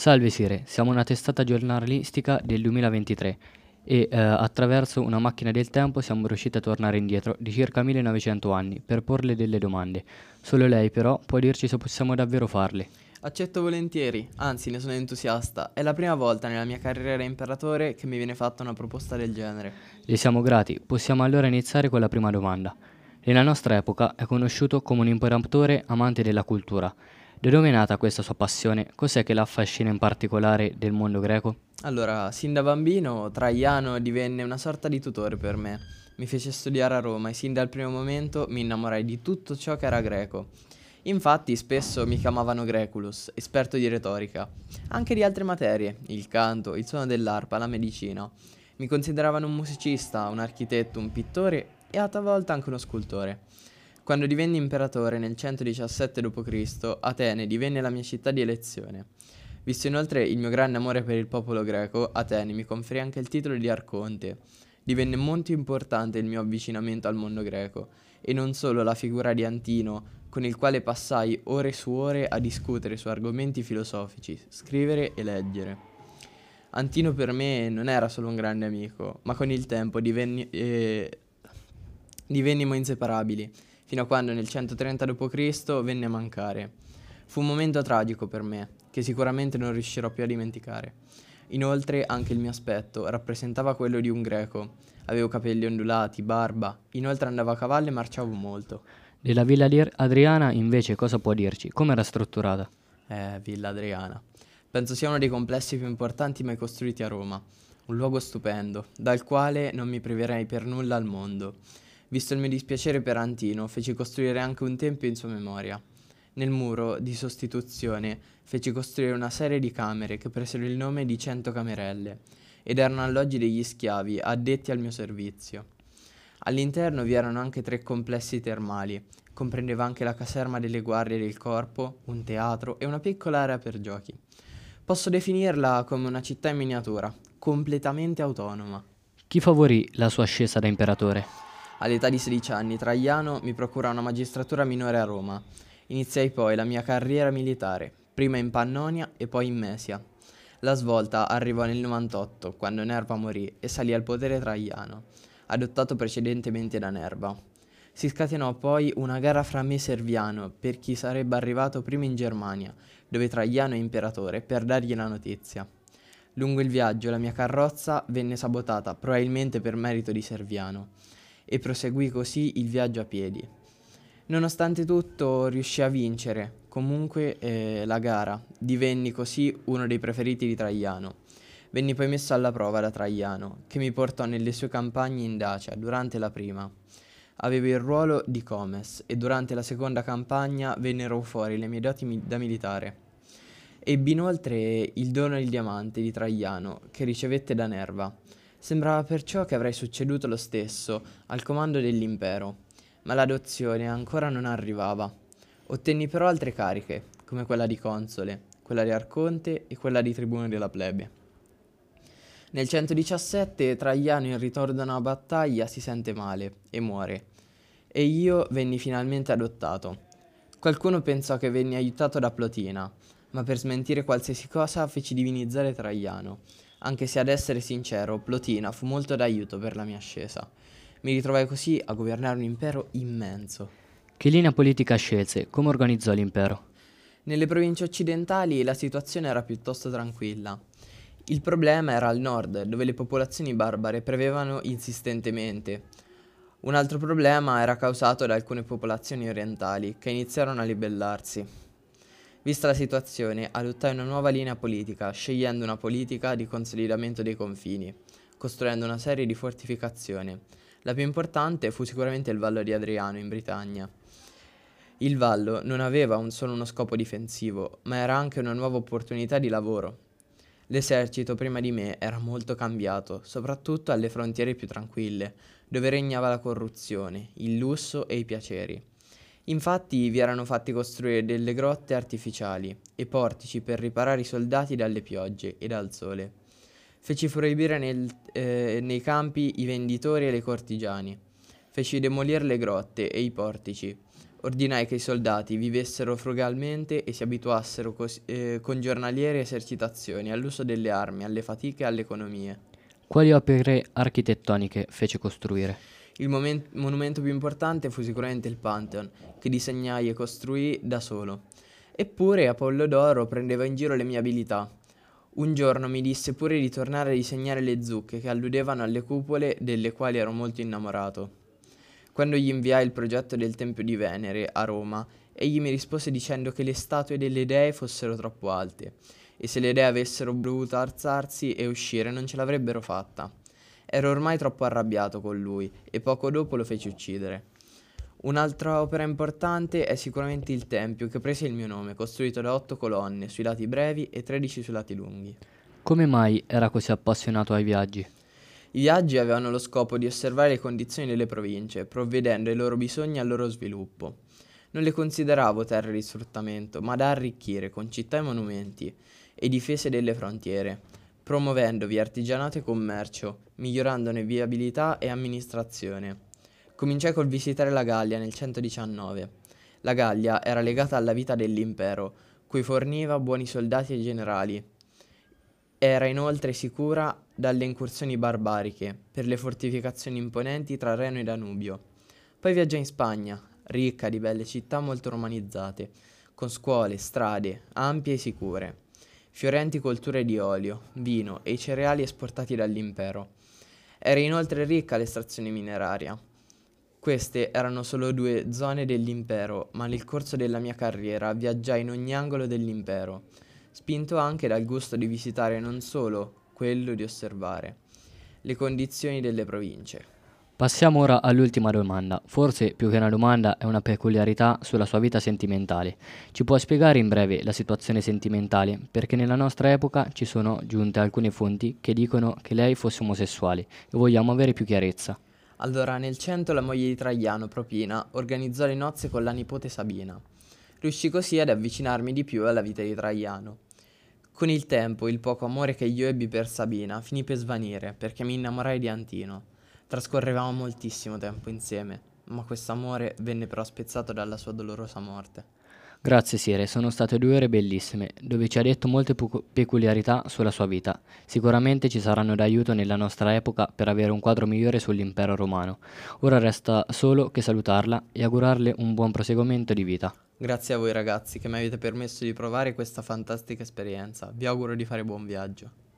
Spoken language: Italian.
Salve Sire, siamo una testata giornalistica del 2023 e eh, attraverso una macchina del tempo siamo riusciti a tornare indietro di circa 1900 anni per porle delle domande. Solo lei però può dirci se possiamo davvero farle. Accetto volentieri, anzi ne sono entusiasta. È la prima volta nella mia carriera da imperatore che mi viene fatta una proposta del genere. Le siamo grati, possiamo allora iniziare con la prima domanda. Nella nostra epoca è conosciuto come un imperatore amante della cultura. Da dove è nata questa sua passione? Cos'è che la affascina in particolare del mondo greco? Allora, sin da bambino Traiano divenne una sorta di tutore per me. Mi fece studiare a Roma e sin dal primo momento mi innamorai di tutto ciò che era greco. Infatti spesso mi chiamavano Greculus, esperto di retorica, anche di altre materie, il canto, il suono dell'arpa, la medicina. Mi consideravano un musicista, un architetto, un pittore e a talvolta anche uno scultore. Quando divenni imperatore nel 117 d.C., Atene divenne la mia città di elezione. Visto inoltre il mio grande amore per il popolo greco, Atene mi conferì anche il titolo di arconte. Divenne molto importante il mio avvicinamento al mondo greco, e non solo la figura di Antino, con il quale passai ore su ore a discutere su argomenti filosofici, scrivere e leggere. Antino per me non era solo un grande amico, ma con il tempo divenni, eh, divennimo inseparabili, fino a quando nel 130 d.C. venne a mancare. Fu un momento tragico per me, che sicuramente non riuscirò più a dimenticare. Inoltre anche il mio aspetto rappresentava quello di un greco. Avevo capelli ondulati, barba, inoltre andavo a cavallo e marciavo molto. Della Villa Adriana invece cosa può dirci? Come era strutturata? Eh, Villa Adriana. Penso sia uno dei complessi più importanti mai costruiti a Roma. Un luogo stupendo, dal quale non mi priverei per nulla al mondo. Visto il mio dispiacere per Antino, feci costruire anche un tempio in sua memoria. Nel muro di sostituzione feci costruire una serie di camere che presero il nome di cento camerelle ed erano alloggi degli schiavi addetti al mio servizio. All'interno vi erano anche tre complessi termali, comprendeva anche la caserma delle guardie del corpo, un teatro e una piccola area per giochi. Posso definirla come una città in miniatura, completamente autonoma. Chi favorì la sua ascesa da imperatore? All'età di 16 anni Traiano mi procura una magistratura minore a Roma. Iniziai poi la mia carriera militare, prima in Pannonia e poi in Mesia. La svolta arrivò nel 98, quando Nerva morì e salì al potere Traiano, adottato precedentemente da Nerva. Si scatenò poi una gara fra me e Serviano per chi sarebbe arrivato prima in Germania, dove Traiano è imperatore, per dargli la notizia. Lungo il viaggio la mia carrozza venne sabotata, probabilmente per merito di Serviano e proseguì così il viaggio a piedi. Nonostante tutto riuscì a vincere comunque eh, la gara, divenni così uno dei preferiti di Traiano. Venni poi messo alla prova da Traiano, che mi portò nelle sue campagne in Dacia durante la prima. Avevo il ruolo di comes e durante la seconda campagna vennero fuori le mie doti mi- da militare. Ebbi inoltre il dono del diamante di Traiano che ricevette da Nerva Sembrava perciò che avrei succeduto lo stesso al comando dell'impero, ma l'adozione ancora non arrivava. Ottenni però altre cariche, come quella di console, quella di arconte e quella di tribuno della plebe. Nel 117 Traiano in ritorno da una battaglia si sente male e muore, e io venni finalmente adottato. Qualcuno pensò che venni aiutato da Plotina, ma per smentire qualsiasi cosa feci divinizzare Traiano anche se ad essere sincero, Plotina fu molto d'aiuto per la mia ascesa. Mi ritrovai così a governare un impero immenso. Che linea politica scelse? Come organizzò l'impero? Nelle province occidentali la situazione era piuttosto tranquilla. Il problema era al nord, dove le popolazioni barbare prevevano insistentemente. Un altro problema era causato da alcune popolazioni orientali che iniziarono a ribellarsi. Vista la situazione, adottai una nuova linea politica, scegliendo una politica di consolidamento dei confini, costruendo una serie di fortificazioni. La più importante fu sicuramente il Vallo di Adriano in Britannia. Il Vallo non aveva un solo uno scopo difensivo, ma era anche una nuova opportunità di lavoro. L'esercito prima di me era molto cambiato, soprattutto alle frontiere più tranquille, dove regnava la corruzione, il lusso e i piaceri. Infatti vi erano fatti costruire delle grotte artificiali e portici per riparare i soldati dalle piogge e dal sole. Feci proibire nel, eh, nei campi i venditori e i cortigiani. Feci demolire le grotte e i portici. Ordinai che i soldati vivessero frugalmente e si abituassero cos- eh, con giornaliere esercitazioni all'uso delle armi, alle fatiche e alle economie. Quali opere architettoniche fece costruire? Il momen- monumento più importante fu sicuramente il Pantheon, che disegnai e costruì da solo. Eppure Apollodoro prendeva in giro le mie abilità. Un giorno mi disse pure di tornare a disegnare le zucche che alludevano alle cupole delle quali ero molto innamorato. Quando gli inviai il progetto del Tempio di Venere a Roma, egli mi rispose dicendo che le statue delle dee fossero troppo alte e se le dee avessero voluto alzarsi e uscire non ce l'avrebbero fatta. Ero ormai troppo arrabbiato con lui e poco dopo lo feci uccidere. Un'altra opera importante è sicuramente il Tempio che prese il mio nome, costruito da otto colonne sui lati brevi e tredici sui lati lunghi. Come mai era così appassionato ai viaggi? I viaggi avevano lo scopo di osservare le condizioni delle province, provvedendo ai loro bisogni e al loro sviluppo. Non le consideravo terre di sfruttamento, ma da arricchire con città e monumenti e difese delle frontiere, promuovendovi artigianato e commercio, migliorandone viabilità e amministrazione. Cominciai col visitare la Gallia nel 119. La Gallia era legata alla vita dell'impero, cui forniva buoni soldati e generali. Era inoltre sicura dalle incursioni barbariche, per le fortificazioni imponenti tra Reno e Danubio. Poi viaggiai in Spagna, ricca di belle città molto romanizzate, con scuole, strade, ampie e sicure, fiorenti colture di olio, vino e i cereali esportati dall'impero. Era inoltre ricca l'estrazione mineraria, queste erano solo due zone dell'impero, ma nel corso della mia carriera viaggiai in ogni angolo dell'impero, spinto anche dal gusto di visitare non solo quello di osservare le condizioni delle province. Passiamo ora all'ultima domanda. Forse più che una domanda è una peculiarità sulla sua vita sentimentale. Ci può spiegare in breve la situazione sentimentale? Perché nella nostra epoca ci sono giunte alcune fonti che dicono che lei fosse omosessuale e vogliamo avere più chiarezza. Allora, nel cento la moglie di Traiano, Propina, organizzò le nozze con la nipote Sabina. Riuscì così ad avvicinarmi di più alla vita di Traiano. Con il tempo, il poco amore che io ebbi per Sabina finì per svanire perché mi innamorai di Antino. Trascorrevamo moltissimo tempo insieme, ma questo amore venne però spezzato dalla sua dolorosa morte. Grazie Sire, sono state due ore bellissime, dove ci ha detto molte pu- peculiarità sulla sua vita. Sicuramente ci saranno d'aiuto nella nostra epoca per avere un quadro migliore sull'impero romano. Ora resta solo che salutarla e augurarle un buon proseguimento di vita. Grazie a voi ragazzi che mi avete permesso di provare questa fantastica esperienza. Vi auguro di fare buon viaggio.